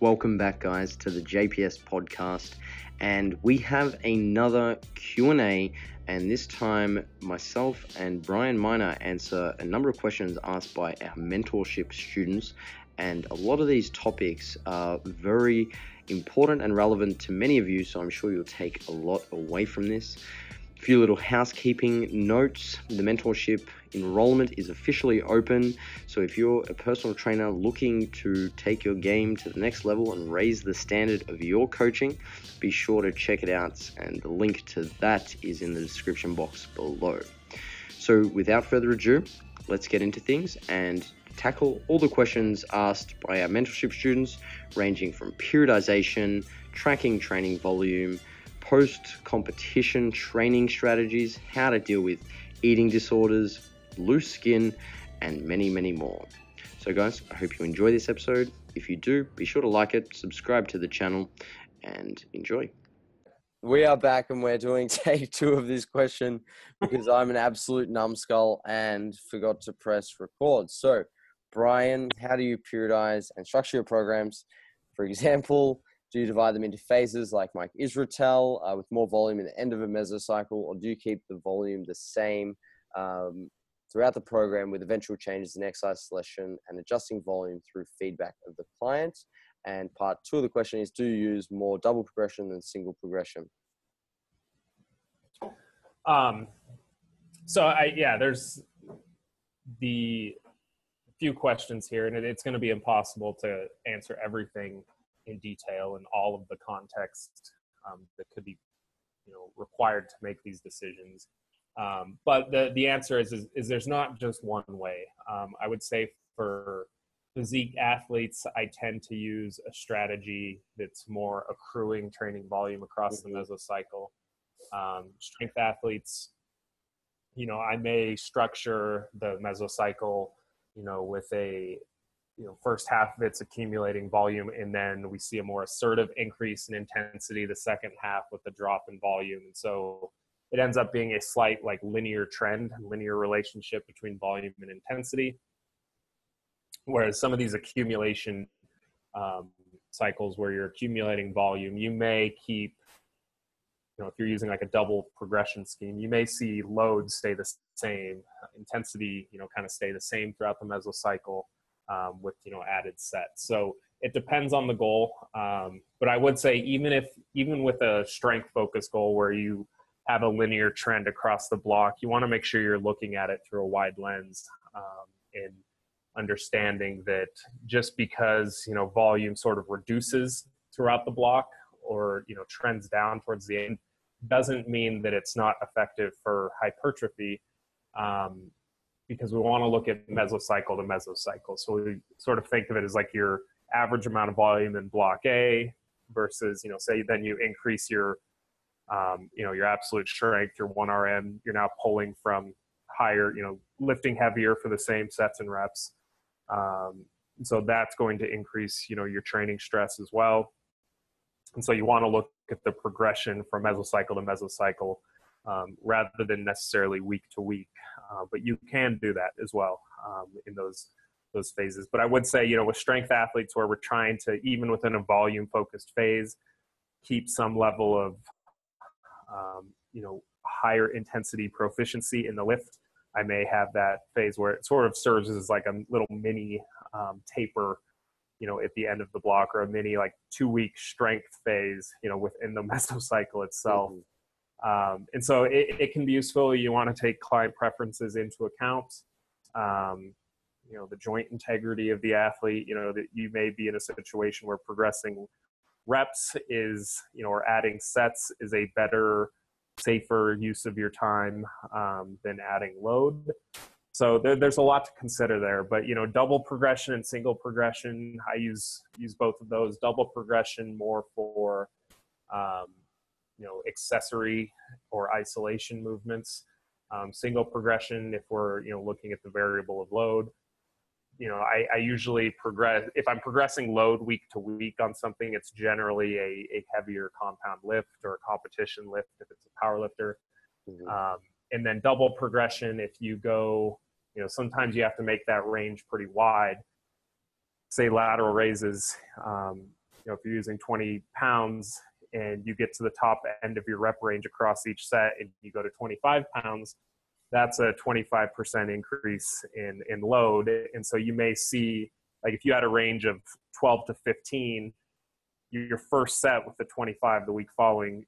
Welcome back, guys, to the JPS podcast, and we have another Q and A. And this time, myself and Brian Miner answer a number of questions asked by our mentorship students. And a lot of these topics are very important and relevant to many of you, so I'm sure you'll take a lot away from this. A few little housekeeping notes. The mentorship enrollment is officially open. So if you're a personal trainer looking to take your game to the next level and raise the standard of your coaching, be sure to check it out. And the link to that is in the description box below. So without further ado, let's get into things and tackle all the questions asked by our mentorship students, ranging from periodization, tracking training volume, post competition training strategies, how to deal with eating disorders, loose skin, and many, many more. So, guys, I hope you enjoy this episode. If you do, be sure to like it, subscribe to the channel, and enjoy. We are back and we're doing take two of this question because I'm an absolute numbskull and forgot to press record. So, Brian, how do you periodize and structure your programs? For example, do you divide them into phases like Mike Israetel uh, with more volume in the end of a mesocycle, or do you keep the volume the same um, throughout the program with eventual changes in exercise selection and adjusting volume through feedback of the client? And part two of the question is, do you use more double progression than single progression? Um, so I, yeah, there's the few questions here, and it's going to be impossible to answer everything in detail and all of the context um, that could be, you know, required to make these decisions. Um, but the the answer is, is, is there's not just one way. Um, I would say for physique athletes, I tend to use a strategy that's more accruing training volume across mm-hmm. the mesocycle. Um, strength athletes, you know, I may structure the mesocycle you know, with a you know first half of it's accumulating volume and then we see a more assertive increase in intensity the second half with the drop in volume and so it ends up being a slight like linear trend linear relationship between volume and intensity. Whereas some of these accumulation um, cycles where you're accumulating volume you may keep you know if you're using like a double progression scheme you may see loads stay the same intensity you know kind of stay the same throughout the mesocycle um, with you know added sets. So it depends on the goal um, but i would say even if even with a strength focused goal where you have a linear trend across the block you want to make sure you're looking at it through a wide lens um, and understanding that just because you know volume sort of reduces throughout the block or you know trends down towards the end doesn't mean that it's not effective for hypertrophy um, because we want to look at mesocycle to mesocycle. So we sort of think of it as like your average amount of volume in block A versus, you know, say then you increase your, um, you know, your absolute strength, your 1RM, you're now pulling from higher, you know, lifting heavier for the same sets and reps. Um, so that's going to increase, you know, your training stress as well. And so you want to look at the progression from mesocycle to mesocycle um, rather than necessarily week to week. Uh, but you can do that as well um, in those those phases. But I would say, you know, with strength athletes, where we're trying to even within a volume focused phase, keep some level of um, you know higher intensity proficiency in the lift. I may have that phase where it sort of serves as like a little mini um, taper you know at the end of the block or a mini like two week strength phase you know within the mesocycle itself mm-hmm. um, and so it, it, can be useful you want to take client preferences into account um, you know the joint integrity of the athlete you know that you may be in a situation where progressing reps is you know or adding sets is a better safer use of your time um, than adding load. So there, there's a lot to consider there but you know double progression and single progression i use use both of those. Double progression more for um, you know accessory or isolation movements. Um, single progression if we're you know looking at the variable of load you know I, I usually progress if i'm progressing load week to week on something it's generally a, a heavier compound lift or a competition lift if it's a power lifter mm-hmm. um, and then double progression if you go you know sometimes you have to make that range pretty wide say lateral raises um, you know, if you're using 20 pounds and you get to the top end of your rep range across each set and you go to 25 pounds, that's a 25% increase in, in load. And so you may see, like if you had a range of 12 to 15, your first set with the 25 the week following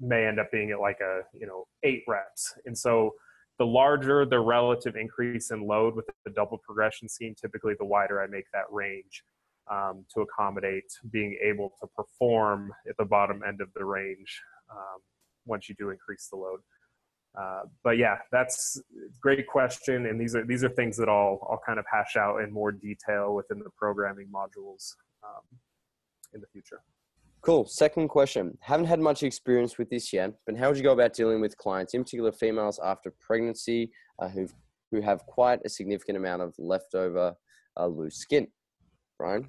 may end up being at like a, you know, eight reps. And so the larger the relative increase in load with the double progression scheme, typically the wider I make that range um, to accommodate being able to perform at the bottom end of the range um, once you do increase the load. Uh, but yeah, that's great question, and these are these are things that I'll I'll kind of hash out in more detail within the programming modules um, in the future. Cool. Second question. Haven't had much experience with this yet, but how would you go about dealing with clients, in particular females after pregnancy, uh, who who have quite a significant amount of leftover uh, loose skin? Brian.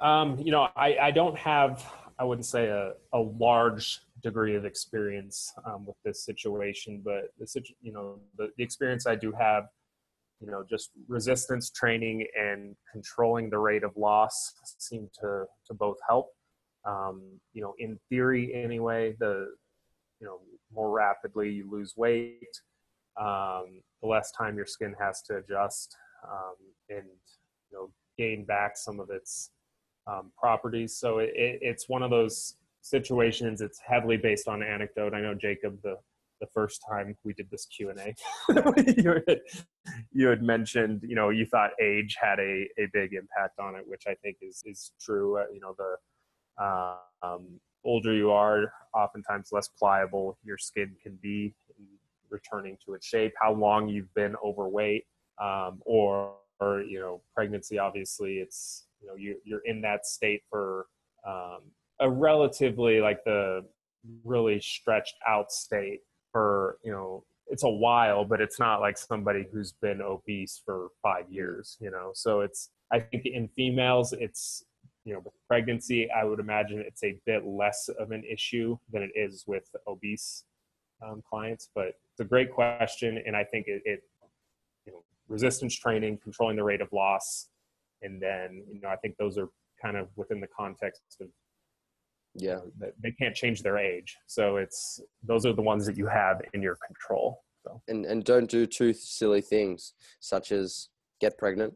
Um, you know, I, I don't have, I wouldn't say a, a large degree of experience um, with this situation, but the you know the, the experience I do have, you know, just resistance training and controlling the rate of loss seem to to both help. Um, you know, in theory, anyway, the you know more rapidly you lose weight, um, the less time your skin has to adjust um, and you know gain back some of its um, properties. So it, it, it's one of those situations. It's heavily based on anecdote. I know Jacob the the first time we did this Q and A, you, had, you had mentioned you know you thought age had a, a big impact on it, which I think is is true. Uh, you know the um, older you are, oftentimes less pliable your skin can be returning to its shape. How long you've been overweight, um, or, or you know pregnancy. Obviously, it's you know you, you're in that state for um, a relatively like the really stretched out state for you know it's a while but it's not like somebody who's been obese for five years you know? So it's i think in females it's you know with pregnancy i would imagine it's a bit less of an issue than it is with obese um, clients but it's a great question and i think it, it you know resistance training controlling the rate of loss and then you know i think those are kind of within the context of yeah. they can't change their age. So it's those are the ones that you have in your control so. And and don't do two silly things such as get pregnant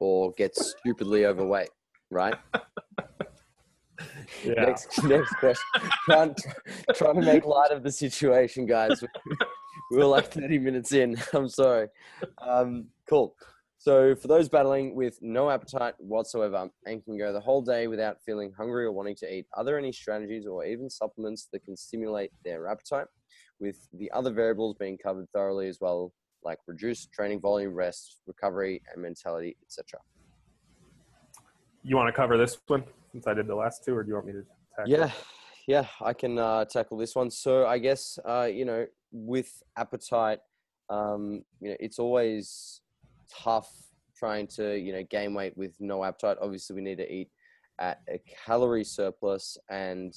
or get stupidly overweight right? Yeah. next next question. Trying, trying to make light of the situation guys. We're like 30 minutes in. I'm sorry. Um cool so, for those battling with no appetite whatsoever and can go the whole day without feeling hungry or wanting to eat, are there any strategies or even supplements that can stimulate their appetite? With the other variables being covered thoroughly as well, like reduced training volume, rest, recovery, and mentality, etc. You want to cover this one since I did the last two, or do you want me to? Tackle yeah, yeah, I can uh, tackle this one. So, I guess uh, you know, with appetite, um, you know, it's always tough trying to you know gain weight with no appetite. Obviously, we need to eat at a calorie surplus, and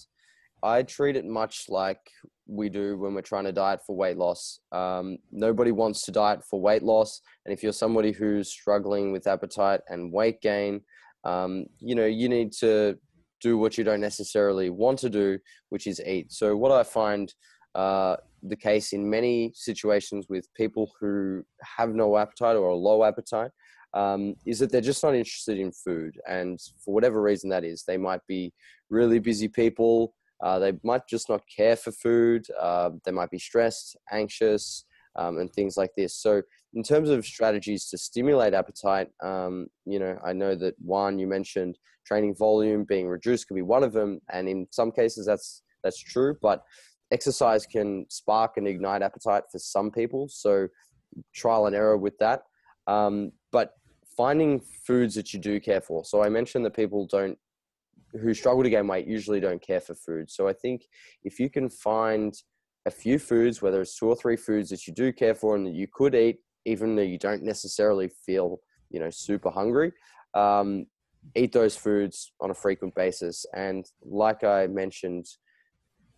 I treat it much like we do when we're trying to diet for weight loss. Um, nobody wants to diet for weight loss, and if you're somebody who's struggling with appetite and weight gain, um, you know you need to do what you don't necessarily want to do, which is eat. So what I find uh, the case in many situations with people who have no appetite or a low appetite um, is that they're just not interested in food. And for whatever reason that is, they might be really busy people. Uh, they might just not care for food. Uh, they might be stressed, anxious, um, and things like this. So, in terms of strategies to stimulate appetite, um, you know, I know that one you mentioned training volume being reduced could be one of them, and in some cases that's that's true. But exercise can spark and ignite appetite for some people. So trial and error with that. Um, but finding foods that you do care for. So I mentioned that people don't, who struggle to gain weight, usually don't care for food. So I think if you can find a few foods, whether it's two or three foods that you do care for and that you could eat, even though you don't necessarily feel, you know, super hungry, um, eat those foods on a frequent basis. And like I mentioned,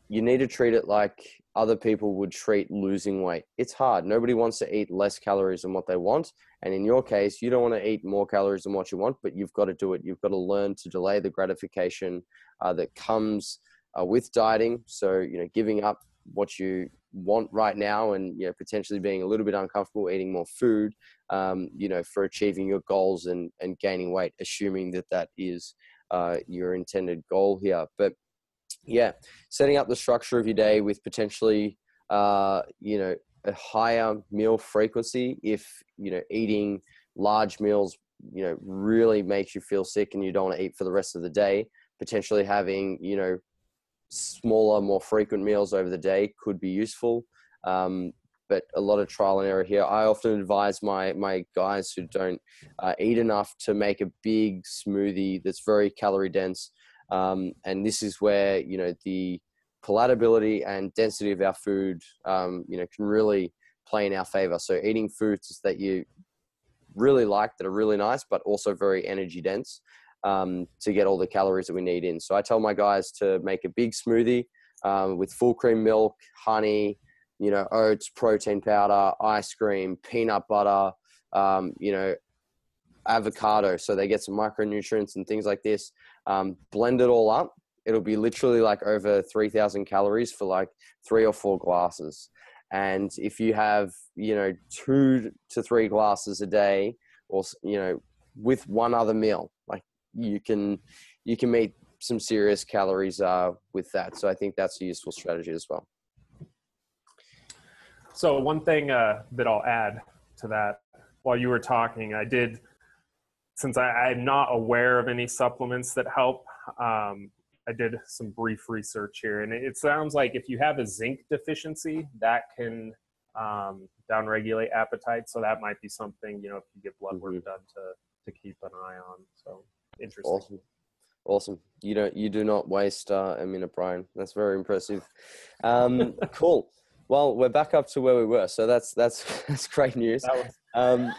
you need to treat it like other people would treat losing weight. It's hard. Nobody wants to eat less calories than what they want. And in your case, you don't want to eat more calories than what you want, but you've got to do it. You've got to learn to delay the gratification uh, that comes uh, with dieting. So, you know, giving up what you want right now and, you know, potentially being a little bit uncomfortable eating more food, um, you know, for achieving your goals and, and gaining weight, assuming that that is uh, your intended goal here. But yeah, setting up the structure of your day with potentially, uh, you know, a higher meal frequency. If you know eating large meals, you know, really makes you feel sick and you don't want to eat for the rest of the day. Potentially having, you know, smaller, more frequent meals over the day could be useful. Um, but a lot of trial and error here. I often advise my my guys who don't uh, eat enough to make a big smoothie that's very calorie dense um, and this is where, you know, the palatability and density of our food, um, you know, can really play in our favor. So eating foods that you really like, that are really nice, but also very energy dense um, to get all the calories that we need in. So I tell my guys to make a big smoothie um, with full cream milk, honey, you know, oats, protein powder, ice cream, peanut butter, um, you know, avocado. So they get some micronutrients and things like this um, blend it all up. It'll be literally like over 3,000 calories for like three or four glasses. And if you have, you know, two to three glasses a day, or you know, with one other meal, like you can, you can meet some serious calories uh, with that. So I think that's a useful strategy as well. So one thing uh, that I'll add to that, while you were talking, I did since I, am not aware of any supplements that help, um, I did some brief research here, and it sounds like if you have a zinc deficiency, that can um, downregulate appetite. So that might be something you know if you get blood work mm-hmm. done to to keep an eye on. So interesting. Awesome. Awesome. You don't you do not waste uh, iminoprine. That's very impressive. Um, cool. Well, we're back up to where we were, so that's that's that's great news. That was- um,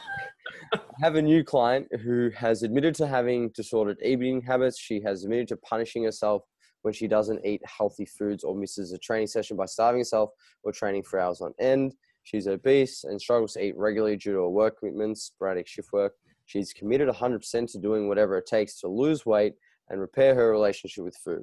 I have a new client who has admitted to having disordered eating habits. She has admitted to punishing herself when she doesn't eat healthy foods or misses a training session by starving herself or training for hours on end. She's obese and struggles to eat regularly due to her work commitments, sporadic shift work. She's committed 100% to doing whatever it takes to lose weight and repair her relationship with food.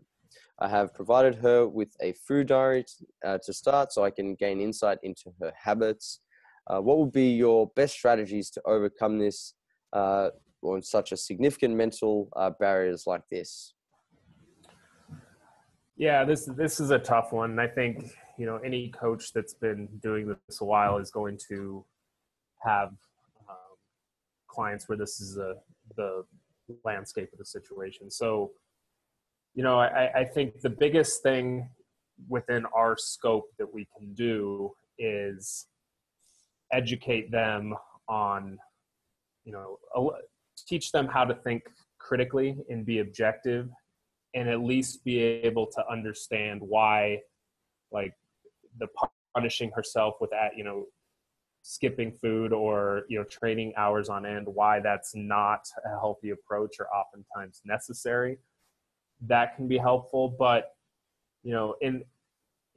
I have provided her with a food diary uh, to start so I can gain insight into her habits uh, what would be your best strategies to overcome this uh, on such a significant mental uh, barriers like this? Yeah, this this is a tough one. I think you know any coach that's been doing this a while is going to have um, clients where this is a, the landscape of the situation. So, you know, I, I think the biggest thing within our scope that we can do is educate them on you know teach them how to think critically and be objective and at least be able to understand why like the punishing herself with that you know skipping food or you know training hours on end why that's not a healthy approach or oftentimes necessary that can be helpful but you know in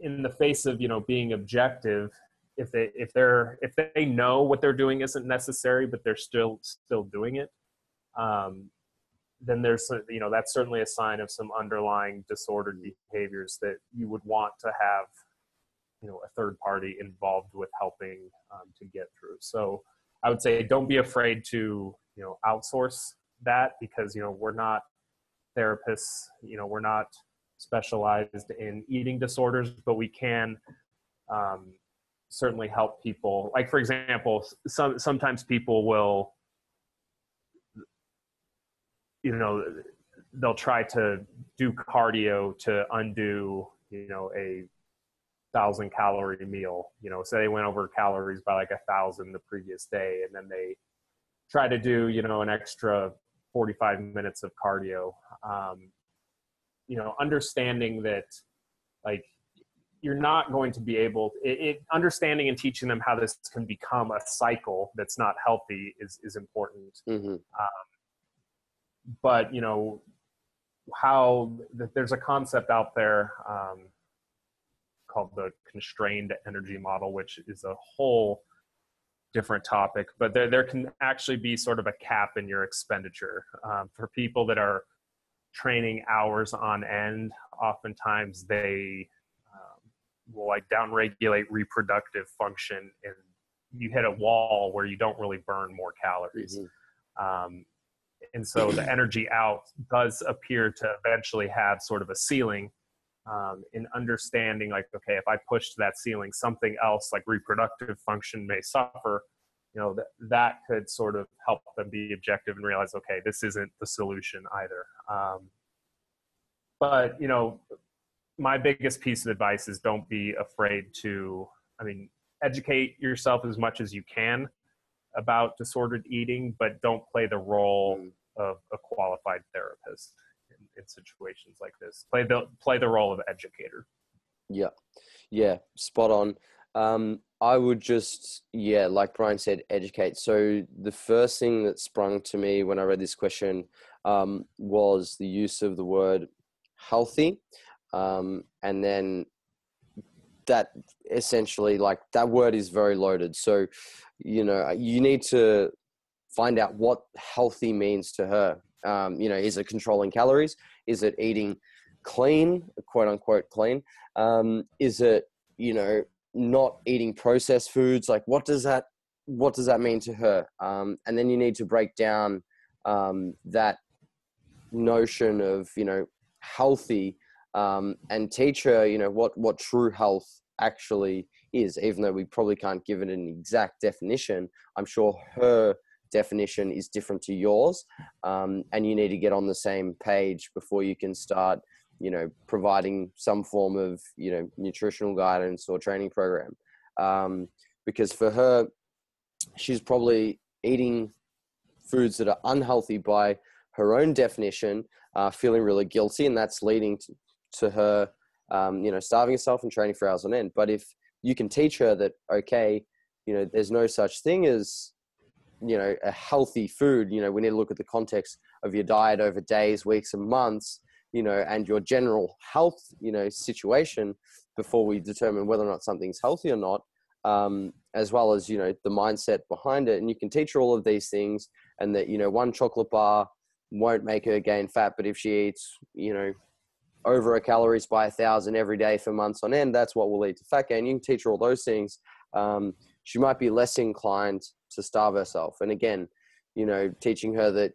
in the face of you know being objective if they if they're if they know what they're doing isn't necessary but they're still still doing it um, then there's you know that's certainly a sign of some underlying disordered behaviors that you would want to have you know a third party involved with helping um, to get through. So i would say don't be afraid to you know outsource that because you know we're not therapists you know we're not specialized in eating disorders but we can um, certainly help people. Like for example, some sometimes people will, you know, they'll try to do cardio to undo, you know, a thousand calorie meal. You know, say they went over calories by like a thousand the previous day, and then they try to do, you know, an extra 45 minutes of cardio. Um, you know, understanding that like you're not going to be able it, it, understanding and teaching them how this can become a cycle that's not healthy is is important mm-hmm. um, but you know how there's a concept out there um, called the constrained energy model, which is a whole different topic. But there, there can actually be sort of a cap in your expenditure um, for people that are training hours on end. Oftentimes, they um, will like downregulate reproductive function, and you hit a wall where you don't really burn more calories. Mm-hmm. Um, and so the energy out does appear to eventually have sort of a ceiling um, in understanding like okay if i push to that ceiling something else like reproductive function may suffer you know that that could sort of help them be objective and realize okay this isn't the solution either um, but you know my biggest piece of advice is don't be afraid to i mean educate yourself as much as you can about disordered eating but don't play the role mm. of a qualified therapist in situations like this. Play the play the role of educator. Yeah, yeah, spot on. Um, I would just yeah, like Brian said, educate. So the first thing that sprung to me when I read this question um, was the use of the word healthy, um, and then that essentially like that word is very loaded. So you know you need to find out what healthy means to her um, you know, is it controlling calories? Is it eating clean, quote unquote clean? Um, is it, you know, not eating processed foods? Like, what does that what does that mean to her? Um, and then you need to break down um, that notion of you know healthy um, and teach her you know what what true health actually is. Even though we probably can't give it an exact definition, I'm sure her definition is different to yours um, and you need to get on the same page before you can start you know providing some form of you know nutritional guidance or training program. Um, because for her she's probably eating foods that are unhealthy by her own definition uh, feeling really guilty and that's leading to, to her um, you know starving herself and training for hours on end. But if you can teach her that okay you know there's no such thing as you know a healthy food you know we need to look at the context of your diet over days weeks and months you know and your general health you know situation before we determine whether or not something's healthy or not um, as well as you know the mindset behind it. And you can teach her all of these things and that you know one chocolate bar won't make her gain fat but if she eats you know over her calories by a thousand every day for months on end that's what will lead to fat gain. You can teach her all those things um, she might be less inclined to starve herself. And again, you know, teaching her that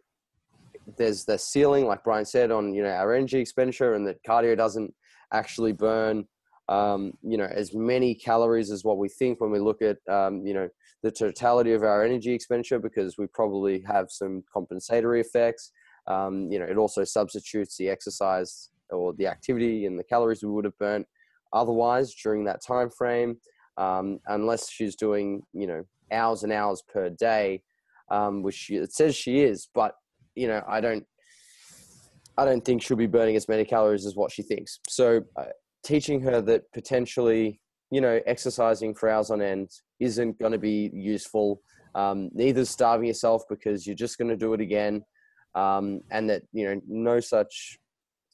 there's the ceiling, like Brian said, on you know our energy expenditure, and that cardio doesn't actually burn um, you know as many calories as what we think when we look at um, you know the totality of our energy expenditure, because we probably have some compensatory effects. Um, you know, it also substitutes the exercise or the activity and the calories we would have burnt otherwise during that time frame um, unless she's doing you know hours and hours per day, um, which she, it says she is. But you know, I don't, I don't think she'll be burning as many calories as what she thinks. So, uh, teaching her that potentially, you know, exercising for hours on end isn't going to be useful. Um, neither starving yourself because you're just going to do it again, um, and that you know, no such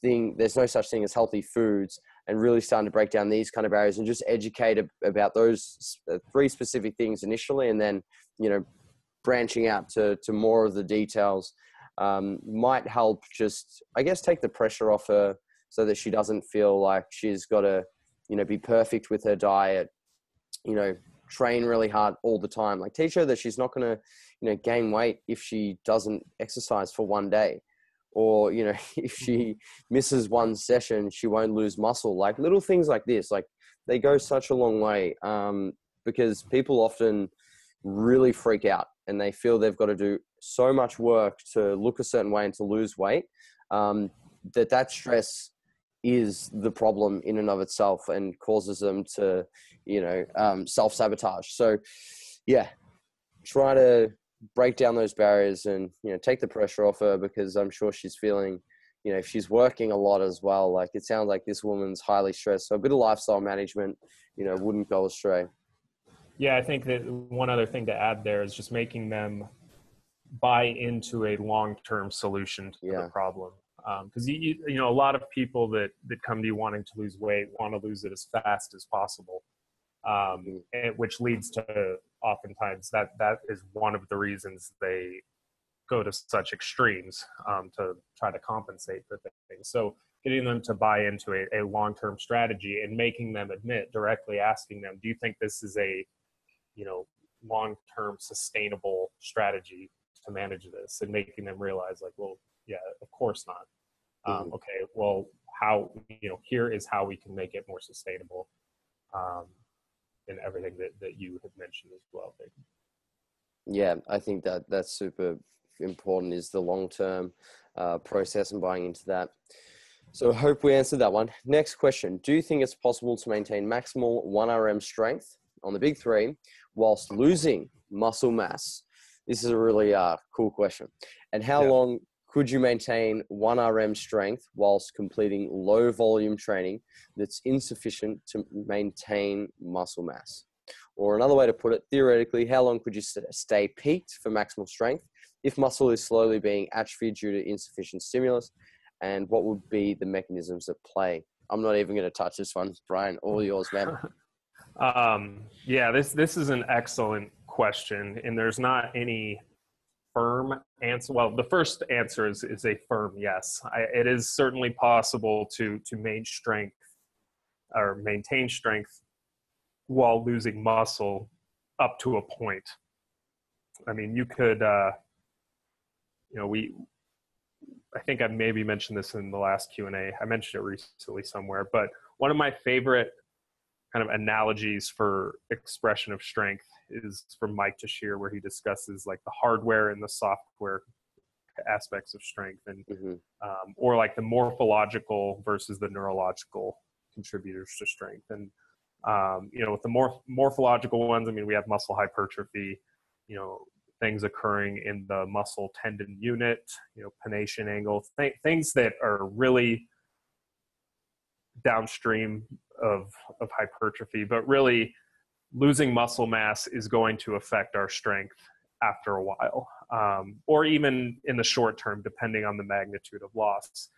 thing. There's no such thing as healthy foods and really starting to break down these kind of barriers and just educate about those uh, three specific things initially and then you know branching out to, to more of the details um, might help just i guess take the pressure off her so that she doesn't feel like she's got to you know be perfect with her diet you know train really hard all the time like teach her that she's not going to you know gain weight if she doesn't exercise for one day or you know if she mm-hmm. misses one session she won't lose muscle like little things like this like they go such a long way um, because people often really freak out and they feel they've got to do so much work to look a certain way and to lose weight um, that that stress is the problem in and of itself and causes them to you know um, self-sabotage so yeah try to break down those barriers and you know take the pressure off her because I'm sure she's feeling you know she's working a lot as well. Like it sounds like this woman's highly stressed. So a bit of lifestyle management you know wouldn't go astray. Yeah i think that one other thing to add there is just making them buy into a long-term solution to yeah. the problem um, because you, you you know a lot of people that that come to you wanting to lose weight want to lose it as fast as possible, um, and, which leads to oftentimes that that is one of the reasons they go to such extremes um, to try to compensate for things. So getting them to buy into a, a long-term strategy and making them admit directly asking them do you think this is a you know long-term sustainable strategy to manage this and making them realize like well yeah of course not um, Mhm. okay well how you know here is how we can make it more sustainable um, and everything that, that you have mentioned as well Vic. Yeah, I think that that's super important is the long term uh, process and buying into that. So I hope we answered that one. Next question: Do you think it's possible to maintain maximal one RM strength on the big three whilst losing muscle mass? This is a really uh, cool question. And how Yeah. long could you maintain one RM strength whilst completing low volume training that's insufficient to maintain muscle mass? Or another way to put it, theoretically, how long could you stay peaked for maximal strength if muscle is slowly being atrophied due to insufficient stimulus? And what would be the mechanisms at play? I'm not even going to touch this one, Brian. All yours, man. Um, yeah, this this is an excellent question, and there's not any firm answer. Well, the first answer is is a firm yes. I, it is certainly possible to to maintain strength or maintain strength while losing muscle up to a point. I mean, you could, uh, you know, we. I think I maybe mentioned this in the last Q and A. I mentioned it recently somewhere, but one of my favorite kind of analogies for expression of strength is from Mike Tuchscherer, where he discusses like the hardware and the software aspects of strength, and Mhm. um, or like the morphological versus the neurological contributors to strength. And um, you know, with the morph- morphological ones, I mean, we have muscle hypertrophy, you know, things occurring in the muscle tendon unit, you know, pennation angle, th- things that are really downstream of of hypertrophy, but really losing muscle mass is going to affect our strength after a while, um, or even in the short term, depending on the magnitude of loss.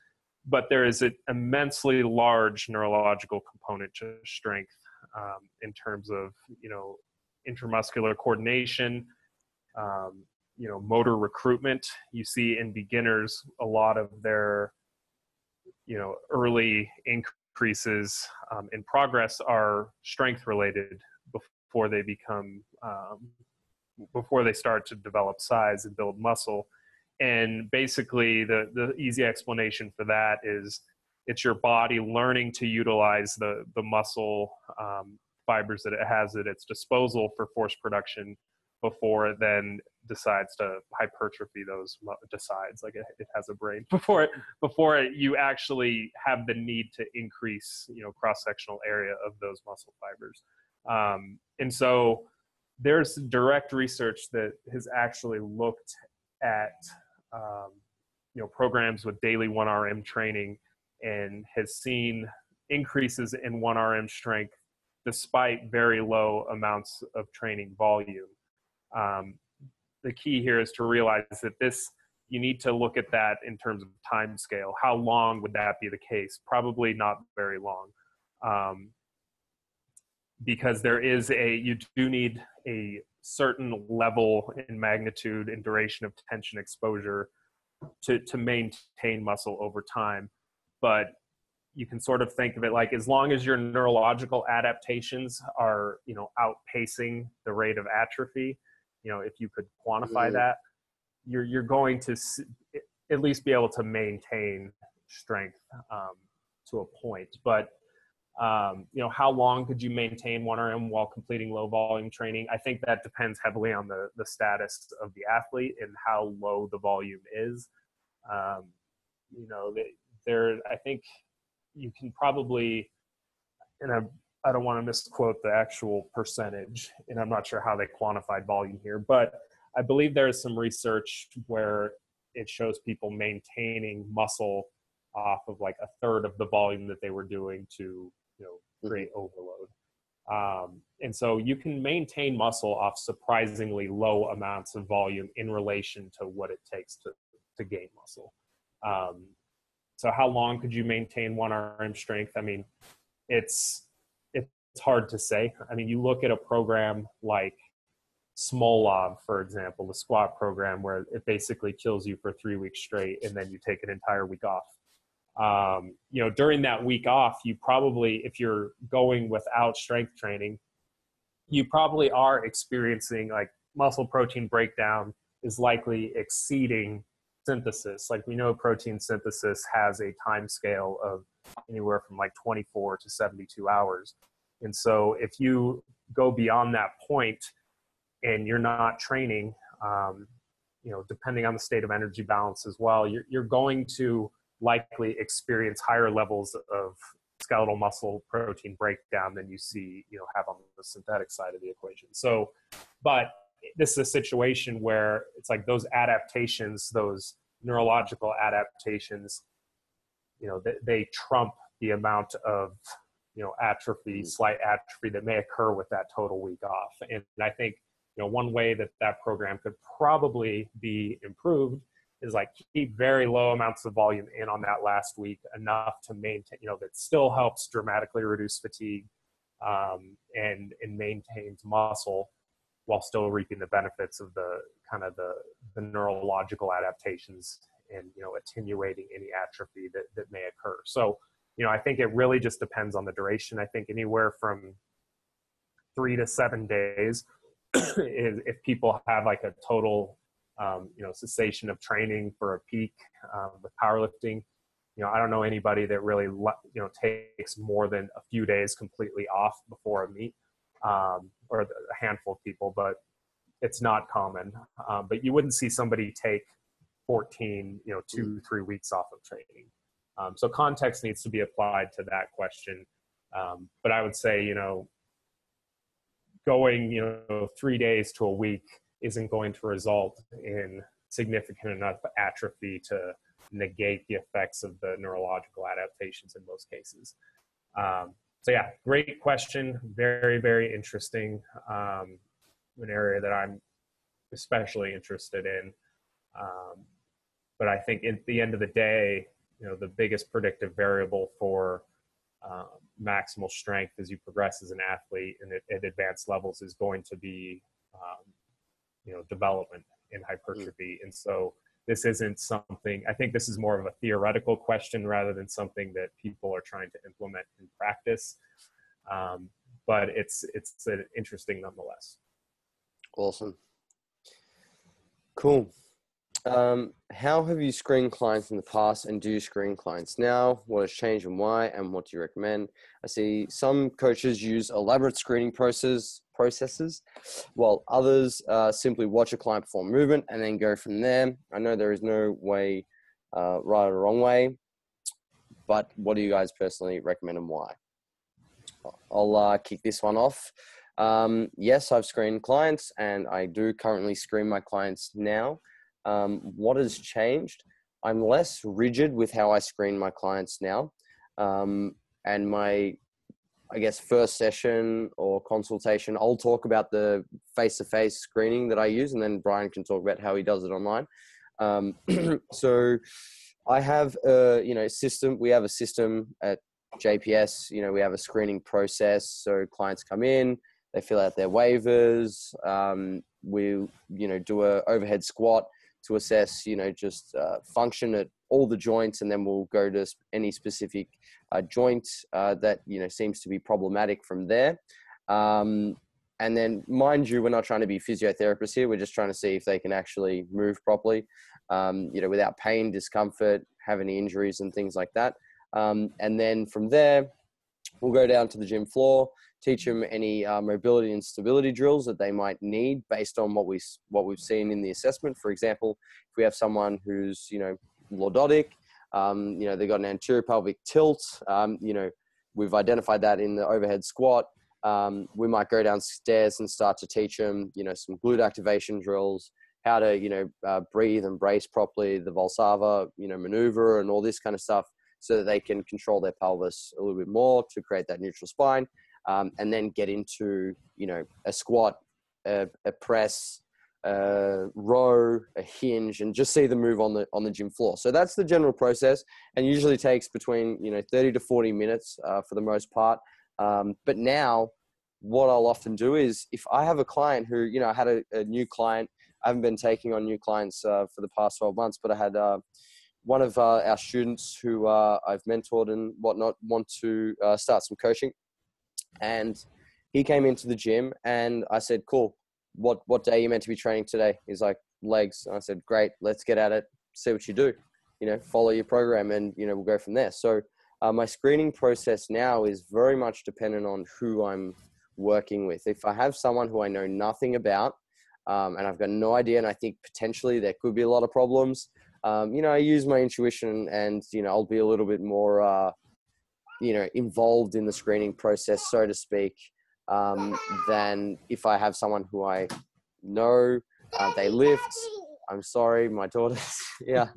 But there is an immensely large neurological component to strength um, in terms of you know intramuscular coordination, um, you know motor recruitment. You see in beginners a lot of their you know early increases um, in progress are strength related before they become um, before they start to develop size and build muscle. And basically the the easy explanation for that is it's your body learning to utilize the the muscle um, fibers that it has at its disposal for force production before it then decides to hypertrophy those decides like it, it has a brain. Before it before it, you actually have the need to increase you know cross sectional area of those muscle fibers um, and so there's direct research that has actually looked at um, you know programs with daily 1rm training and has seen increases in 1rm strength despite very low amounts of training volume. Um, the key here is to realize that this you need to look at that in terms of time scale how long would that be the case? Probably not very long. Um, because there is a you do need a certain level in magnitude and duration of tension exposure to to maintain muscle over time but you can sort of think of it like as long as your neurological adaptations are you know outpacing the rate of atrophy you know if you could quantify Mhm. that you're you're going to s- at least be able to maintain strength um, to a point but um, you know how long could you maintain 1rm while completing low volume training? I think that depends heavily on the the status of the athlete and how low the volume is. Um, you know there i think you can probably and I, I don't want to misquote the actual percentage and i'm not sure how they quantified volume here but i believe there is some research where it shows people maintaining muscle off of like a third of the volume that they were doing to you know create overload um, and so you can maintain muscle off surprisingly low amounts of volume in relation to what it takes to, to gain muscle um, so how long could you maintain one RM strength? I mean, it's it's hard to say. I mean, you look at a program like Smolov, for example, the squat program, where it basically kills you for three weeks straight, and then you take an entire week off. Um, you know, during that week off, you probably, if you're going without strength training, you probably are experiencing like muscle protein breakdown is likely exceeding synthesis. Like we know protein synthesis has a time scale of anywhere from like 24 to 72 hours. And so if you go beyond that point and you're not training, um, you know, depending on the state of energy balance as well, you're, you're going to likely experience higher levels of skeletal muscle protein breakdown than you see, you know, have on the synthetic side of the equation. So, but this is a situation where it's like those adaptations, those neurological adaptations, you know, they, they trump the amount of, you know, atrophy, mm. slight atrophy that may occur with that total week off. And I think, you know, one way that that program could probably be improved is like keep very low amounts of volume in on that last week enough to maintain, you know, that still helps dramatically reduce fatigue um, and and maintains muscle while still reaping the benefits of the kind of the, the neurological adaptations and you know attenuating any atrophy that, that may occur. So you know i think it really just depends on the duration. I think anywhere from three to seven days is if people have like a total um, you know cessation of training for a peak um, with powerlifting you know i don't know anybody that really you know takes more than a few days completely off before a meet um, or a handful of people, but it's not common. Um, but you wouldn't see somebody take 14, you know, two, mm. three weeks off of training. Um, so context needs to be applied to that question. Um, but I would say, you know, going, you know, three days to a week isn't going to result in significant enough atrophy to negate the effects of the neurological adaptations in most cases. Um, so yeah, great question. Very, very interesting. Um, an area that I'm especially interested in. Um, but I think at the end of the day, you know, the biggest predictive variable for um, maximal strength as you progress as an athlete and at, at advanced levels is going to be, um, you know, development in hypertrophy. Mm. And so this isn't something i think this is more of a theoretical question rather than something that people are trying to implement in practice um, but it's it's interesting nonetheless awesome cool um, how have you screened clients in the past and do you screen clients now? What has changed and why? And what do you recommend? I see some coaches use elaborate screening process, processes, while others uh, simply watch a client perform movement and then go from there. I know there is no way, uh, right or wrong way, but what do you guys personally recommend and why? I'll uh, kick this one off. Um, yes, I've screened clients and I do currently screen my clients now. Um, what has changed? I'm less rigid with how I screen my clients now. Um, and my, I guess, first session or consultation, I'll talk about the face to face screening that I use, and then Brian can talk about how he does it online. Um, so I have a, you know, system, we have a system at JPS, you know, we have a screening process. So clients come in, they fill out their waivers. Um, we, you know, do a overhead squat to assess, you know, just uh, function at all the joints, and then we'll go to any specific uh, joint uh, that you know seems to be problematic from there. Um, and then, mind you, we're not trying to be physiotherapists here. We're just trying to see if they can actually move properly, um, you know, without pain, discomfort, have any injuries, and things like that. Um, and then from there, we'll go down to the gym floor teach them any uh, mobility and stability drills that they might need based on what we what we've seen in the assessment. For example, if we have someone who's you know lordotic, um, you know they've got an anterior pelvic tilt, um, you know we've identified that in the overhead squat. Um, we might go downstairs and start to teach them you know some glute activation drills, how to you know uh, breathe and brace properly, the Valsalva you know maneuver and all this kind of stuff so that they can control their pelvis a little bit more to create that neutral spine um, and then get into you know a squat, a, a, press, a row, a hinge, and just see them move on the on the gym floor. So that's the general process, and usually takes between you know 30 to 40 minutes uh, for the most part. Um, but now, what I'll often do is if I have a client who you know I had a, a new client, I haven't been taking on new clients uh, for the past 12 months, but I had uh, one of uh, our students who uh, I've mentored and whatnot want to uh, start some coaching, and he came into the gym and I said, "Cool, what what day are you meant to be training today?" He's like, "Legs." And I said, "Great, let's get at it. See what you do. You know, follow your program, and you know we'll go from there." So uh, my screening process now is very much dependent on who I'm working with. If I have someone who I know nothing about um, and I've got no idea, and I think potentially there could be a lot of problems, um, you know, I use my intuition, and you know, I'll be a little bit more, uh, you know, involved in the screening process, so to speak, um, than if I have someone who I know uh, they lift. I'm sorry, my daughter's yeah,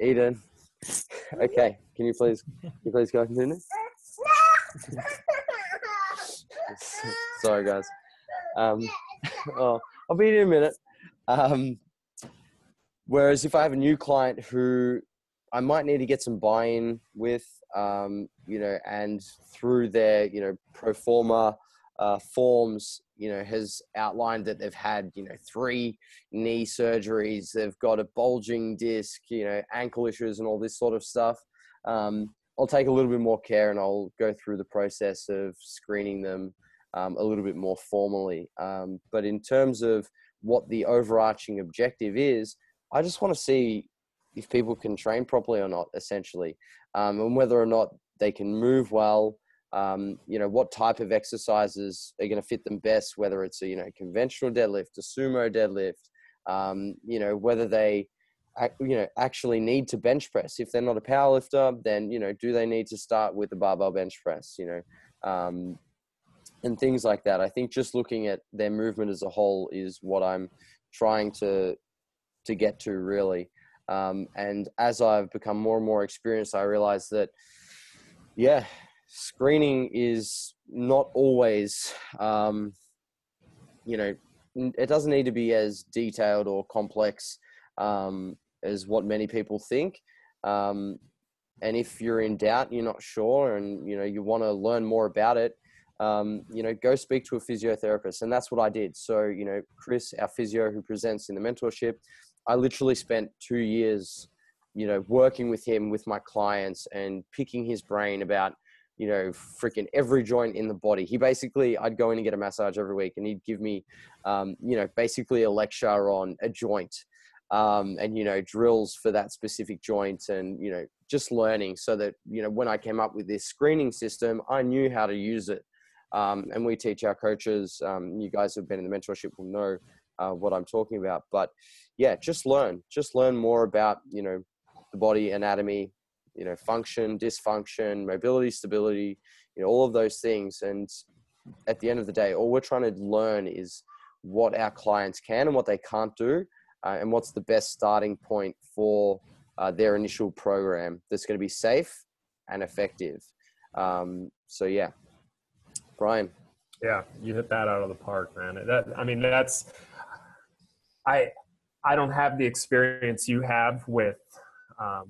Eden. okay, can you please, can you please go this? sorry, guys. Um, oh, I'll be in a minute. Um, Whereas if I have a new client who I might need to get some buy-in with, um, you know, and through their, you know, pro forma uh, forms, you know, has outlined that they've had, you know, three knee surgeries, they've got a bulging disc, you know, ankle issues and all this sort of stuff. Um, I'll take a little bit more care and I'll go through the process of screening them um, a little bit more formally. Um, but in terms of what the overarching objective is, I just want to see if people can train properly or not, essentially, um, and whether or not they can move well. Um, you know, what type of exercises are going to fit them best, whether it's a, you know, conventional deadlift, a sumo deadlift, um, you know, whether they, you know, actually need to bench press. If they're not a power lifter, then, you know, do they need to start with the barbell bench press, you know, um, and things like that. I think just looking at their movement as a whole is what I'm trying to to get to really. Um, and as I've become more and more experienced, I realize that, yeah, screening is not always, um, you know, it doesn't need to be as detailed or complex um, as what many people think. Um, and if you're in doubt, you're not sure, and you know you want to learn more about it, um, you know, go speak to a physiotherapist. And that's what I did. So, you know, Chris, our physio who presents in the mentorship, I literally spent two years, you know, working with him with my clients and picking his brain about, you know, freaking every joint in the body. He basically, I'd go in and get a massage every week, and he'd give me, um, you know, basically a lecture on a joint. Um, and you know drills for that specific joint and you know just learning so that you know when i came up with this screening system i knew how to use it um, and we teach our coaches um, you guys who've been in the mentorship will know uh, what I'm talking about. But yeah, just learn, just learn more about you know the body anatomy, you know function, dysfunction, mobility, stability, you know all of those things. And at the end of the day, all we're trying to learn is what our clients can and what they can't do, uh, and what's the best starting point for uh, their initial program that's going to be safe and effective. Um, so yeah, Brian. Yeah, you hit that out of the park, man. That I mean, that's I I don't have the experience you have with um,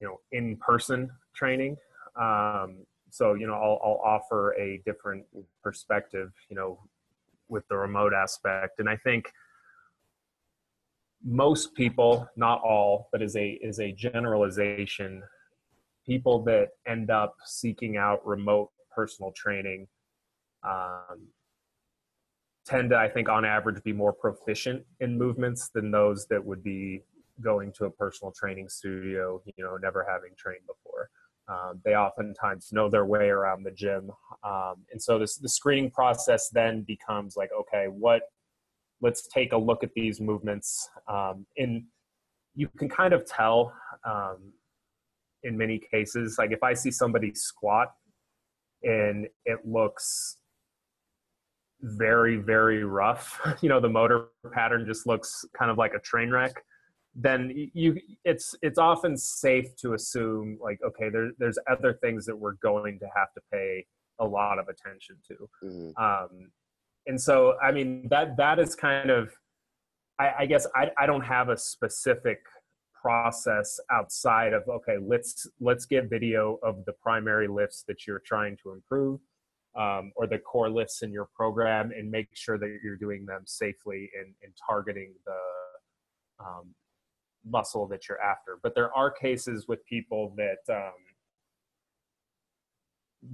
you know in person training. Um, so you know I'll, I'll offer a different perspective. You know with the remote aspect, and I think most people, not all, but is a is a generalization. People that end up seeking out remote personal training um, tend to, I think, on average, be more proficient in movements than those that would be going to a personal training studio, you know, never having trained before. Um, they oftentimes know their way around the gym, um, and so this the screening process then becomes like, okay, what? Let's take a look at these movements. Um, and you can kind of tell um, in many cases, like if I see somebody squat and it looks very very rough. You know the motor pattern just looks kind of like a train wreck. Then you it's it's often safe to assume like okay there, there's other things that we're going to have to pay a lot of attention to. Mm-hmm. um, and so i mean that that is kind of I, I guess I, I don't have a specific process outside of okay let's let's get video of the primary lifts that you're trying to improve um, or the core lifts in your program and make sure that you're doing them safely and, and targeting the um, muscle that you're after. But there are cases with people that um,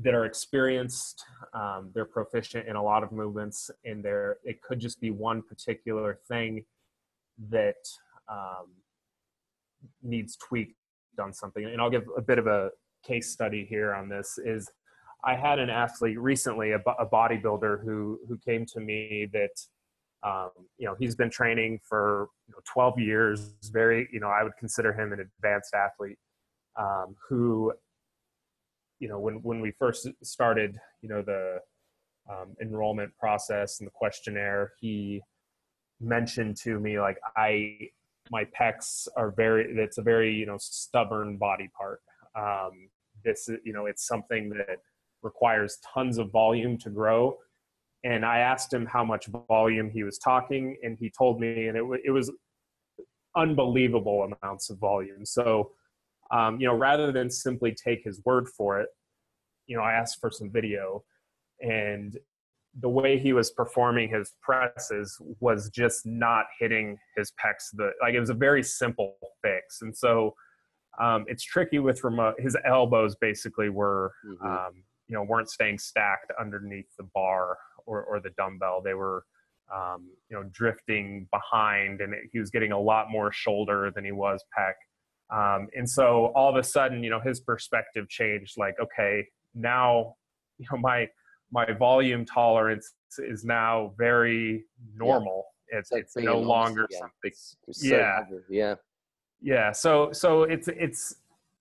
that are experienced um, they're proficient in a lot of movements and there it could just be one particular thing that um, needs tweaked on something. And i'll give a bit of a case study here on this is i had an athlete recently a, a bodybuilder who who came to me that um, you know he's been training for you know, 12 years very you know i would consider him an advanced athlete um, who you know when when we first started you know the um, enrollment process and the questionnaire he mentioned to me like i my pecs are very it's a very you know stubborn body part. Um, this you know it's something that requires tons of volume to grow and i asked him how much volume he was talking and he told me and it, it was unbelievable amounts of volume so um, you know rather than simply take his word for it you know i asked for some video and the way he was performing his presses was just not hitting his pecs. The like it was a very simple fix, and so um, it's tricky with remote. His elbows basically were, mm-hmm. um, you know, weren't staying stacked underneath the bar or, or the dumbbell. They were, um, you know, drifting behind, and it, he was getting a lot more shoulder than he was pec. Um, and so all of a sudden, you know, his perspective changed. Like, okay, now, you know, my my volume tolerance is now very normal. Yeah. It's it's, it's no longer yeah. something. So yeah, yeah, yeah. So so it's it's.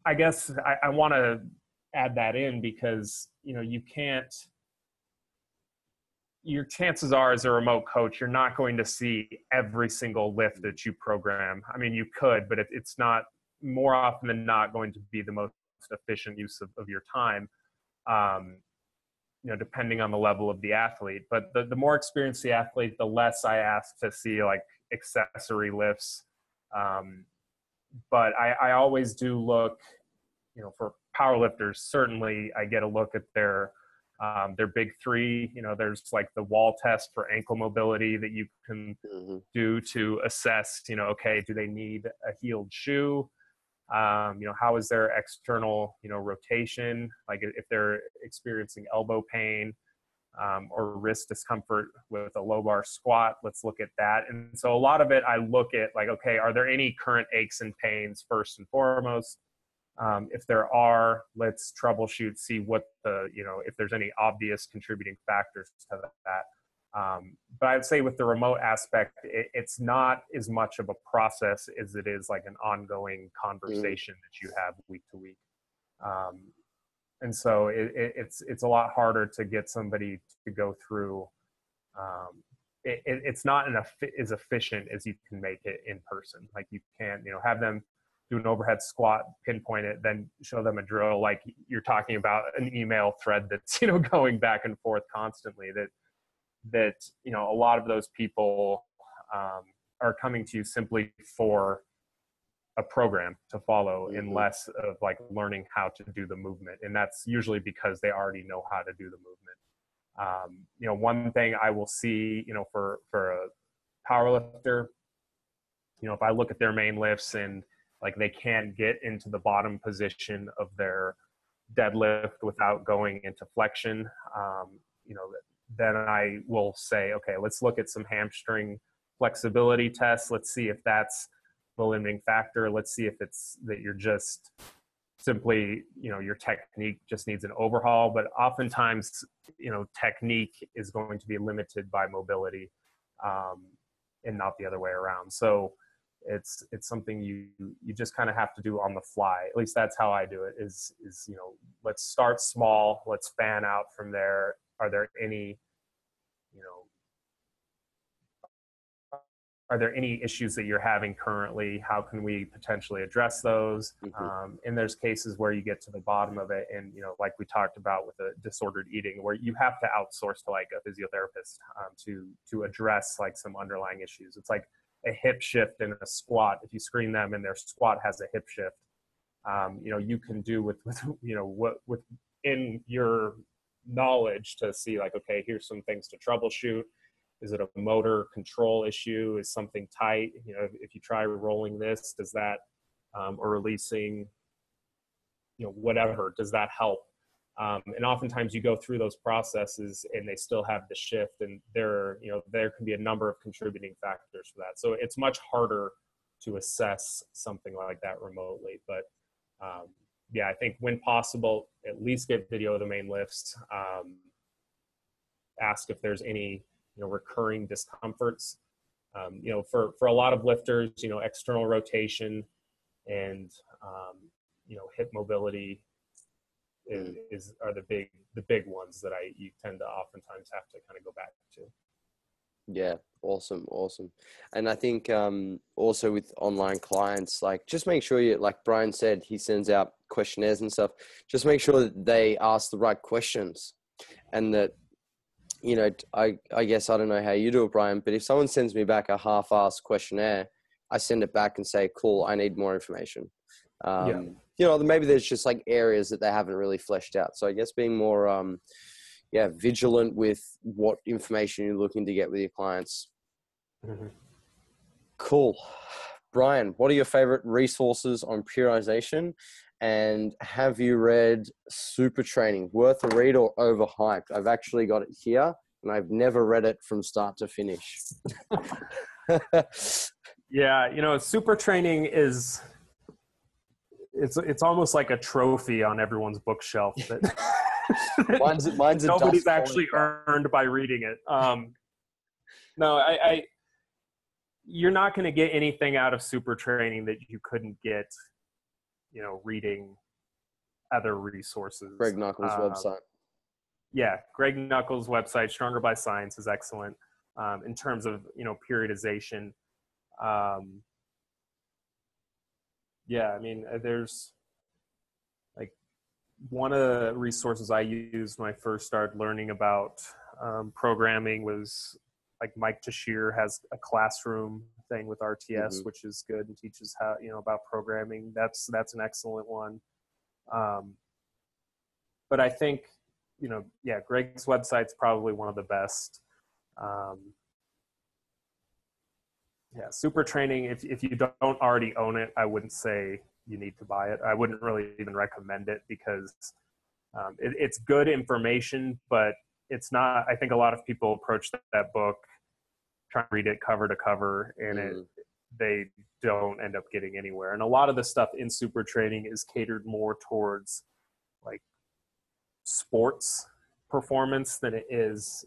I guess I, I want to add that in because you know you can't. Your chances are, as a remote coach, you're not going to see every single lift that you program. I mean, you could, but it, it's not more often than not going to be the most efficient use of, of your time. Um, you know, depending on the level of the athlete. But the, the more experienced the athlete, the less I ask to see like accessory lifts. Um, but I, I always do look, you know, for powerlifters, certainly I get a look at their um, their big three. You know, there's like the wall test for ankle mobility that you can mm-hmm. do to assess, you know, okay, do they need a heeled shoe? um, you know how is their external you know rotation like if they're experiencing elbow pain um, or wrist discomfort with a low bar squat let's look at that and so a lot of it i look at like okay are there any current aches and pains first and foremost um, if there are let's troubleshoot see what the you know if there's any obvious contributing factors to that um, but I'd say with the remote aspect, it, it's not as much of a process as it is like an ongoing mm. conversation mm. that you have week to week. Um, and so it, it, it's it's a lot harder to get somebody to go through. Um, it's not an, as efficient as you can make it in person. Like you can't you know, have them do an overhead squat, pinpoint it, then show them a drill. Like you're talking about an email thread that's you know going back and forth constantly. That that you know a lot of those people um, are coming to you simply for a program to follow mm-hmm. and less of like learning how to do the movement and that's usually because they already know how to do the movement um, you know one thing i will see you know for for a power lifter you know if i look at their main lifts and like they can't get into the bottom position of their deadlift without going into flexion um, you know then I will say, okay, let's look at some hamstring flexibility tests. Let's see if that's the limiting factor. Let's see if it's that you're just simply, you know, your technique just needs an overhaul. But oftentimes, you know, technique is going to be limited by mobility um, and not the other way around. So it's it's something you you just kind of have to do on the fly. At least that's how i do it is is you know let's start small let's fan out from there. Are there any you know are there any issues that you're having currently? How can we potentially address those? Mm-hmm. um, and there's cases where you get to the bottom of it and you know like we talked about with a disordered eating where you have to outsource to like a physiotherapist um, to to address like some underlying issues. It's like a hip shift and a squat, if you screen them and their squat has a hip shift, um, you know, you can do with, with, you know, what with in your knowledge to see like, okay, here's some things to troubleshoot. Is it a motor control issue? Is something tight? You know, if, if you try rolling this, does that, um, or releasing, you know, whatever, does that help? Um, and oftentimes you go through those processes and they still have the shift and there, you know, there can be a number of contributing factors for that. So it's much harder to assess something like that remotely. But um, yeah, I think when possible, at least get video of the main lifts. Um, ask if there's any you know recurring discomforts. Um, you know, for for a lot of lifters, you know, external rotation and um, you know hip mobility is, is are the big the big ones that I you tend to oftentimes have to kind of go back to. Yeah, awesome, awesome. And I think um, also with online clients, like just make sure you, like Brian said, he sends out questionnaires and stuff. Just make sure that they ask the right questions, and that you know, I I guess I don't know how you do it, Brian, but if someone sends me back a half-assed questionnaire, I send it back and say, "Cool, I need more information." Um, Yeah. You know, maybe there's just like areas that they haven't really fleshed out. So I guess being more um, yeah, vigilant with what information you're looking to get with your clients. Cool. Brian, what are your favorite resources on periodization? And have you read Super Training? Worth a read or overhyped? I've actually got it here and I've never read it from start to finish. Yeah, you know, super training is it's it's almost like a trophy on everyone's bookshelf that mine's mine's nobody's actually earned by reading it. Um, no, I, I you're not going to get anything out of super training that you couldn't get, you know, reading other resources. Greg Nuckols' Um, website. yeah, Greg Nuckols' website, Stronger by Science, is excellent um, in terms of you know periodization. Um, yeah, I mean, uh, there's like one of the resources I used when I first started learning about um, programming was like Mike Tuchscherer has a classroom thing with RTS, Mhm. which is good and teaches how you know about programming. That's that's an excellent one. Um, but I think you know, yeah, Greg's website's probably one of the best. Um, yeah, super training. If if you don't already own it, I wouldn't say you need to buy it. I wouldn't really even recommend it because um, it, it's good information, but it's not. I think a lot of people approach that, that book, try to read it cover to cover, and it Mm. they don't end up getting anywhere. And a lot of the stuff in super training is catered more towards like sports performance than it is,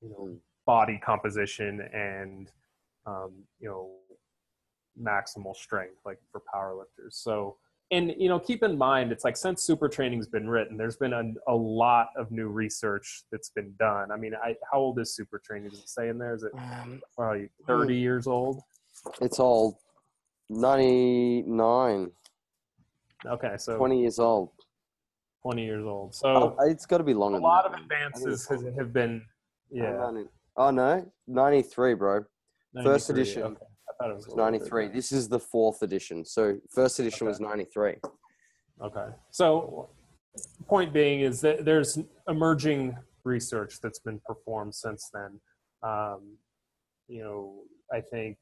you know, Mm. body composition and um, you know maximal strength like for powerlifters. So and you know keep in mind it's like since super training's been written there's been a, a lot of new research that's been done i mean I, how old is super training does it say in there is it Um, probably 30 years old it's old. 99, okay so 20 years old. 20 years old so Oh, it's got to be longer a lot of advances has, have been yeah Oh, no. 93, bro. First edition. okay. i thought it was a 93. This is the fourth edition. So first edition was 93. Okay. So, point being is that there's emerging research that's been performed since then. Um, you know, I think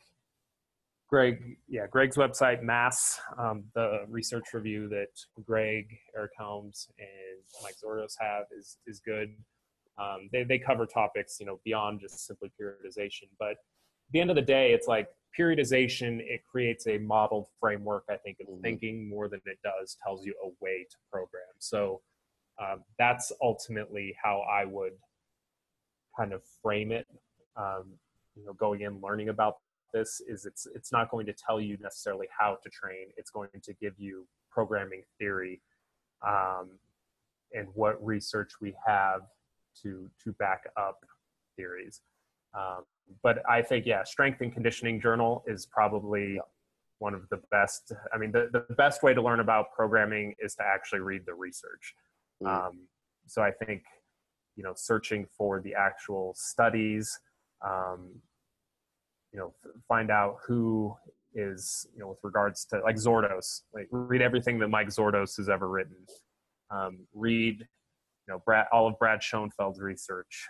Greg, yeah, Greg's website, Mass, um, the research review that Greg, Eric Helms, and Mike Zourdos have is is good. Um, they they cover topics, you know, beyond just simply periodization. But the end of the day, it's like periodization. It creates a modeled framework, I think, of Mhm. thinking more than it does tells you a way to program. So um, that's ultimately how I would kind of frame it. Um, you know, going in learning about this is it's it's not going to tell you necessarily how to train. It's going to give you programming theory um, and what research we have to to back up theories. Um, but I think yeah, strength and conditioning journal is probably one of the best. I mean, the, the best way to learn about programming is to actually read the research. Mm. Um, so I think you know searching for the actual studies um, you know find out who is you know with regards to like Zourdos, like read everything that Mike Zourdos has ever written. Um, read you know Brad all of Brad Schoenfeld's research.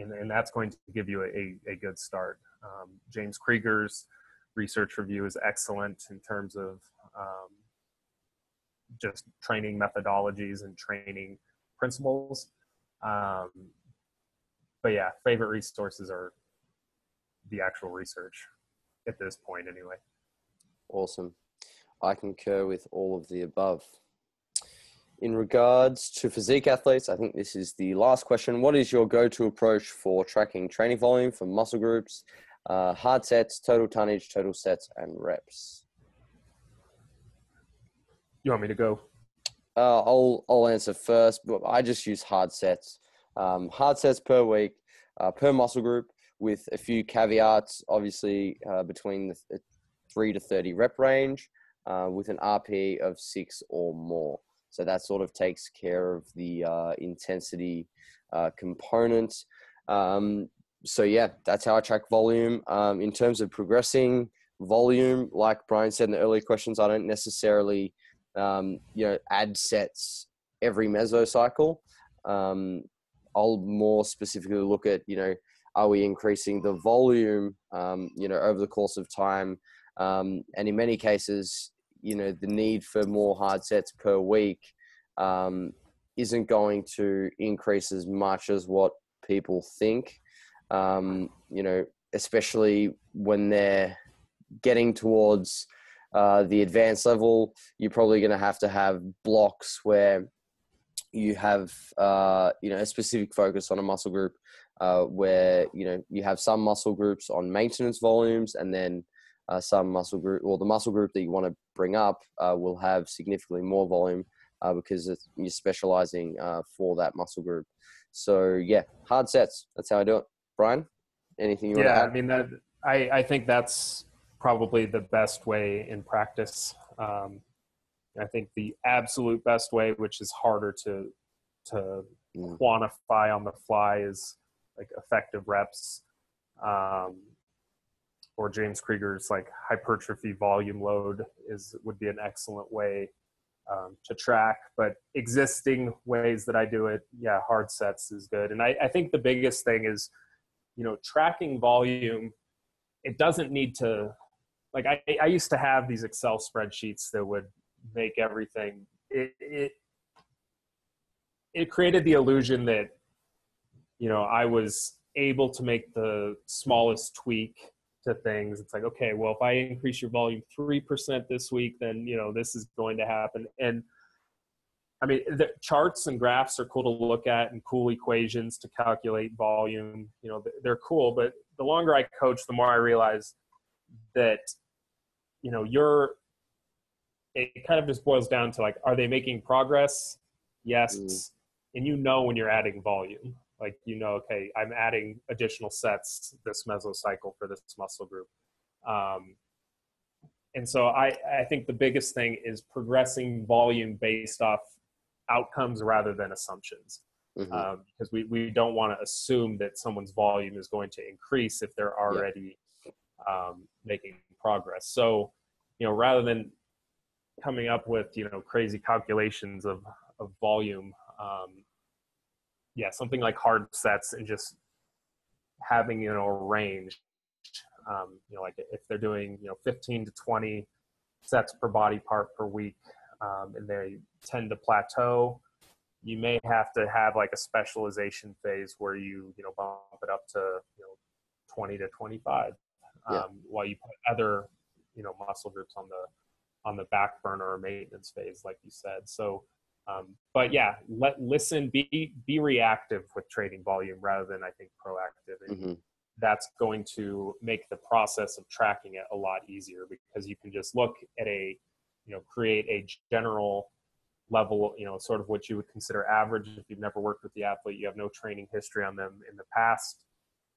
And, and that's going to give you a, a good start. Um, James Krieger's research review is excellent in terms of um, just training methodologies and training principles. Um, but yeah, favorite resources are the actual research at this point, anyway. Awesome. I concur with all of the above. In regards to physique athletes, I think this is the last question. What is your go to approach for tracking training volume for muscle groups, uh, hard sets, total tonnage, total sets, and reps? You want me to go? Uh, I'll I'll answer first, but I just use hard sets. Um, hard sets per week, uh, per muscle group, with a few caveats. Obviously, uh, between the three to thirty rep range, uh, with an RP of six or more. So that sort of takes care of the uh, intensity uh, component. Um, so yeah, that's how I track volume. Um, in terms of progressing volume, like Brian said in the earlier questions, I don't necessarily um, you know add sets every mesocycle. Um, I'll more specifically look at you know are we increasing the volume um, you know over the course of time, um, and in many cases you know the need for more hard sets per week um, isn't going to increase as much as what people think. Um, you know, especially when they're getting towards uh, the advanced level, you're probably going to have to have blocks where you have uh, you know a specific focus on a muscle group uh, where you know you have some muscle groups on maintenance volumes and then uh, some muscle group or the muscle group that you want to bring up uh, will have significantly more volume uh, because you're specializing uh, for that muscle group. So yeah, hard sets. That's how I do it. Brian, anything you want yeah, to add? I mean that I, I think that's probably the best way in practice. Um, I think the absolute best way, which is harder to to mm. quantify on the fly, is like effective reps. Um, or James Krieger's like hypertrophy volume load is would be an excellent way um, to track. But existing ways that I do it, yeah, hard sets is good. And I, I think the biggest thing is, you know, tracking volume. It doesn't need to, like I, I used to have these Excel spreadsheets that would make everything. It, it it created the illusion that, you know, I was able to make the smallest tweak to things. It's like, okay, well, if I increase your volume 3% this week, then, you know, this is going to happen. And I mean, the charts and graphs are cool to look at and cool equations to calculate volume. You know, they're cool. But the longer I coach, the more I realize that, you know, you're, it kind of just boils down to like, are they making progress? Yes. Mm. And you know when you're adding volume like you know okay i'm adding additional sets this mesocycle for this muscle group um, and so I, I think the biggest thing is progressing volume based off outcomes rather than assumptions mm-hmm. um, because we, we don't want to assume that someone's volume is going to increase if they're already yeah. um, making progress so you know rather than coming up with you know crazy calculations of, of volume um, yeah, something like hard sets and just having you know a range. Um, you know, like if they're doing you know 15 to 20 sets per body part per week, um, and they tend to plateau, you may have to have like a specialization phase where you you know bump it up to you know 20 to 25, um, yeah. while you put other you know muscle groups on the on the back burner or maintenance phase, like you said. So um, but yeah, let listen, be be reactive with trading volume rather than I think proactive. And mm-hmm. that's going to make the process of tracking it a lot easier because you can just look at a, you know, create a general level, you know, sort of what you would consider average if you've never worked with the athlete, you have no training history on them in the past.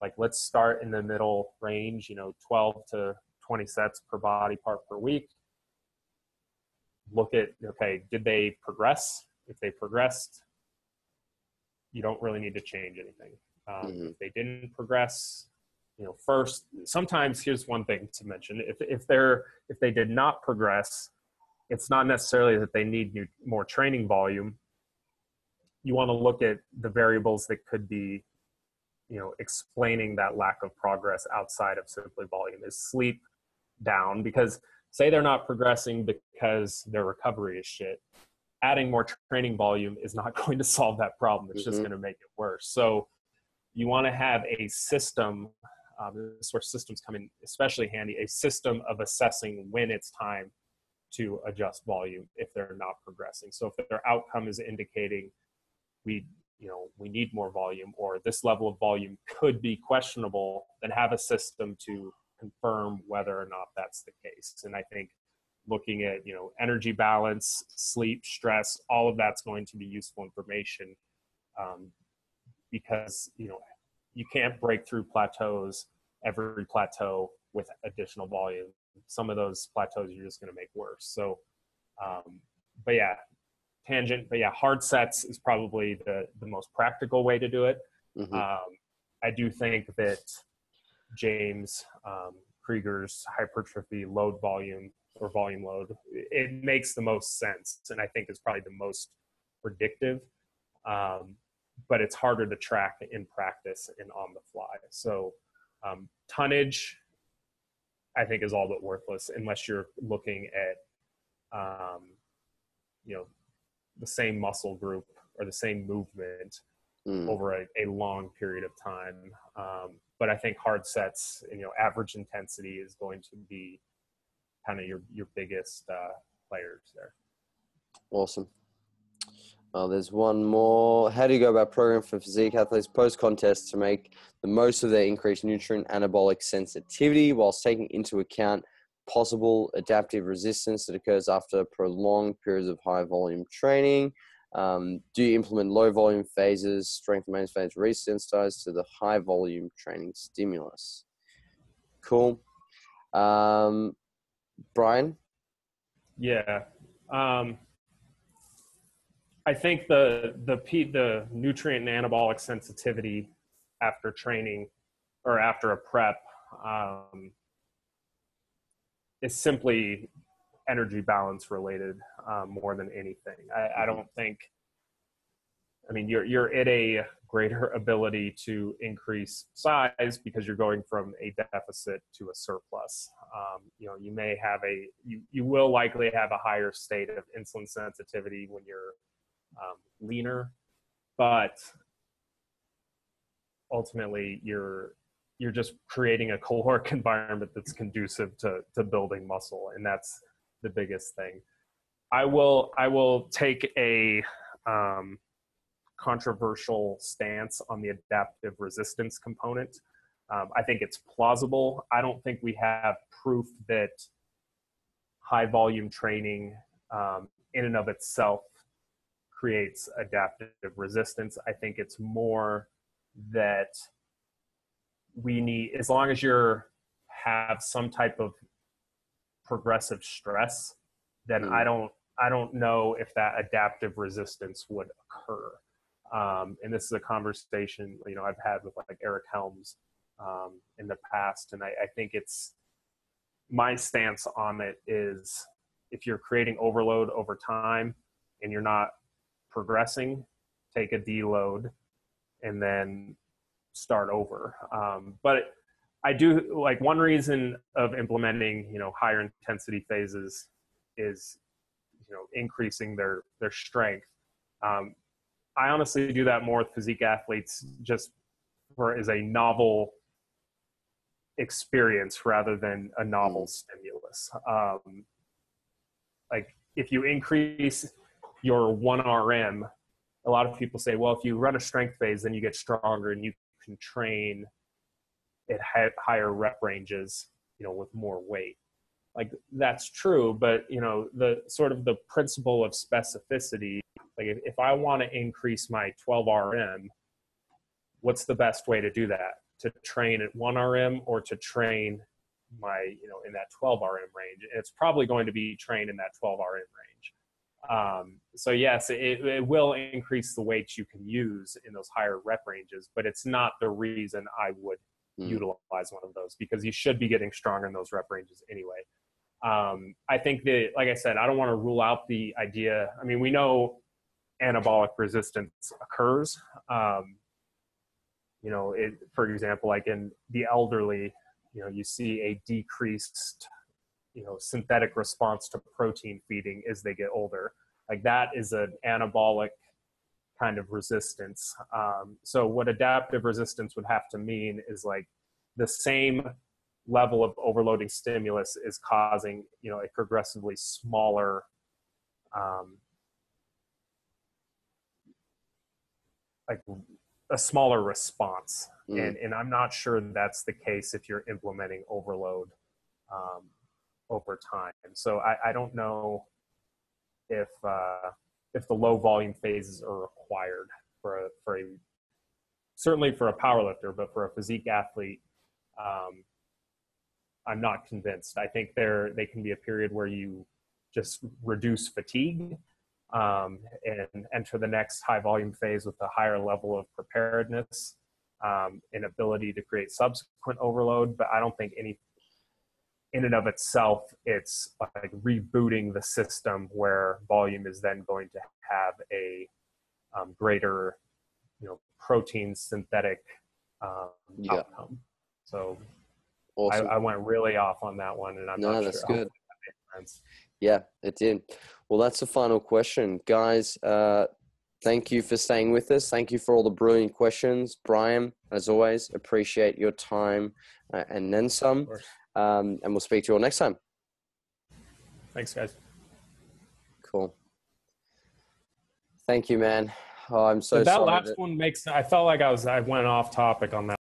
Like let's start in the middle range, you know, 12 to 20 sets per body part per week look at okay did they progress if they progressed you don't really need to change anything um, mm-hmm. if they didn't progress you know, first, sometimes here's one thing to mention: if if they're if they did not progress, it's not necessarily that they need new, more training volume. You want to look at the variables that could be, you know, explaining that lack of progress outside of simply volume. Is sleep down? Because say they're not progressing because their recovery is shit. Adding more training volume is not going to solve that problem. It's mm-hmm. just going to make it worse. So you want to have a system um, this is where systems come in especially handy a system of assessing when it's time to adjust volume if they're not progressing so if their outcome is indicating we you know we need more volume or this level of volume could be questionable then have a system to confirm whether or not that's the case and i think looking at you know energy balance sleep stress all of that's going to be useful information um, because you know you can't break through plateaus every plateau with additional volume. Some of those plateaus you're just going to make worse. So, um, but yeah, tangent. But yeah, hard sets is probably the the most practical way to do it. Mm-hmm. Um, I do think that James um, Krieger's hypertrophy load volume or volume load it makes the most sense, and I think is probably the most predictive. Um, but it's harder to track in practice and on the fly. So um, tonnage, I think, is all but worthless unless you're looking at, um, you know, the same muscle group or the same movement mm. over a, a, long period of time. But I think hard sets, you know, average intensity is going to be kind of your your biggest uh, players there. Awesome. Uh, there's one more. How do you go about programming for physique athletes post contest to make the most of their increased nutrient anabolic sensitivity whilst taking into account possible adaptive resistance that occurs after prolonged periods of high volume training? Um, do you implement low volume phases, strength and maintenance phase resensitized to the high volume training stimulus? Cool. Um, Brian? Yeah. Um, I think the the the nutrient and anabolic sensitivity after training or after a prep um, is simply energy balance related um, more than anything. I, I, don't think. I mean, you're you're at a greater ability to increase size because you're going from a deficit to a surplus. Um, you know, you may have a you you will likely have a higher state of insulin sensitivity when you're um, leaner, but ultimately you're you're just creating a caloric environment that's conducive to to building muscle, and that's the biggest thing. I will I will take a um, controversial stance on the adaptive resistance component. Um, I think it's plausible. I don't think we have proof that high volume training um, in and of itself creates adaptive resistance. I think it's more that we need, as long as you're have some type of progressive stress, then mm. I don't I don't know if that adaptive resistance would occur. Um, and this is a conversation you know I've had with like Eric Helms um, in the past, and I, I think it's my stance on it is if you're creating overload over time and you're not progressing, take a deload, and then start over. Um, but I do like one reason of implementing, you know, higher intensity phases is, you know, increasing their their strength. Um, I honestly do that more with physique athletes, just for as a novel experience rather than a novel stimulus. Um, like if you increase your 1RM, a lot of people say, well, if you run a strength phase, then you get stronger and you can train at higher rep ranges, you know, with more weight. Like that's true, but you know, the sort of the principle of specificity, like if, if I want to increase my 12 RM, what's the best way to do that? To train at 1 RM or to train my, you know, in that 12 RM range? it's probably going to be trained in that 12 RM range. Um, so yes, it, it will increase the weights you can use in those higher rep ranges, but it's not the reason I would Mm. utilize one of those because you should be getting stronger in those rep ranges anyway. Um, I think that, like I said, I don't want to rule out the idea. I mean, we know anabolic resistance occurs. Um, you know, it, for example, like in the elderly, you know, you see a decreased, you know, synthetic response to protein feeding as they get older. Like that is an anabolic kind of resistance. Um, so what adaptive resistance would have to mean is like the same level of overloading stimulus is causing you know a progressively smaller um, like a smaller response Mm. and and i'm not sure that's the case if you're implementing overload um, over time so I, I don't know if uh, if the low volume phases are required for a for a certainly for a power lifter but for a physique athlete um, I'm not convinced. I think there they can be a period where you just reduce fatigue um, and enter the next high volume phase with a higher level of preparedness um, and ability to create subsequent overload. But I don't think any in and of itself it's like rebooting the system where volume is then going to have a um, greater you know protein synthetic um, Yeah. outcome. So Awesome. I, I went really off on that one, and I'm no, not that's sure. good. That. Yeah, it did. Well, that's the final question. Guys, uh, thank you for staying with us. Thank you for all the brilliant questions. Brian, as always, appreciate your time uh, and then some. Um, and we'll speak to you all next time. Thanks, guys. Cool. Thank you, man. Oh, I'm so Did that last that- one makes. I felt like I was. I went off topic on that.